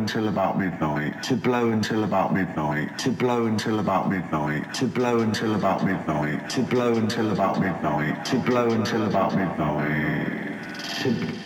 until about midnight, to blow until about midnight, to blow until about midnight, to blow until about midnight, to blow until about midnight, to blow until about midnight, to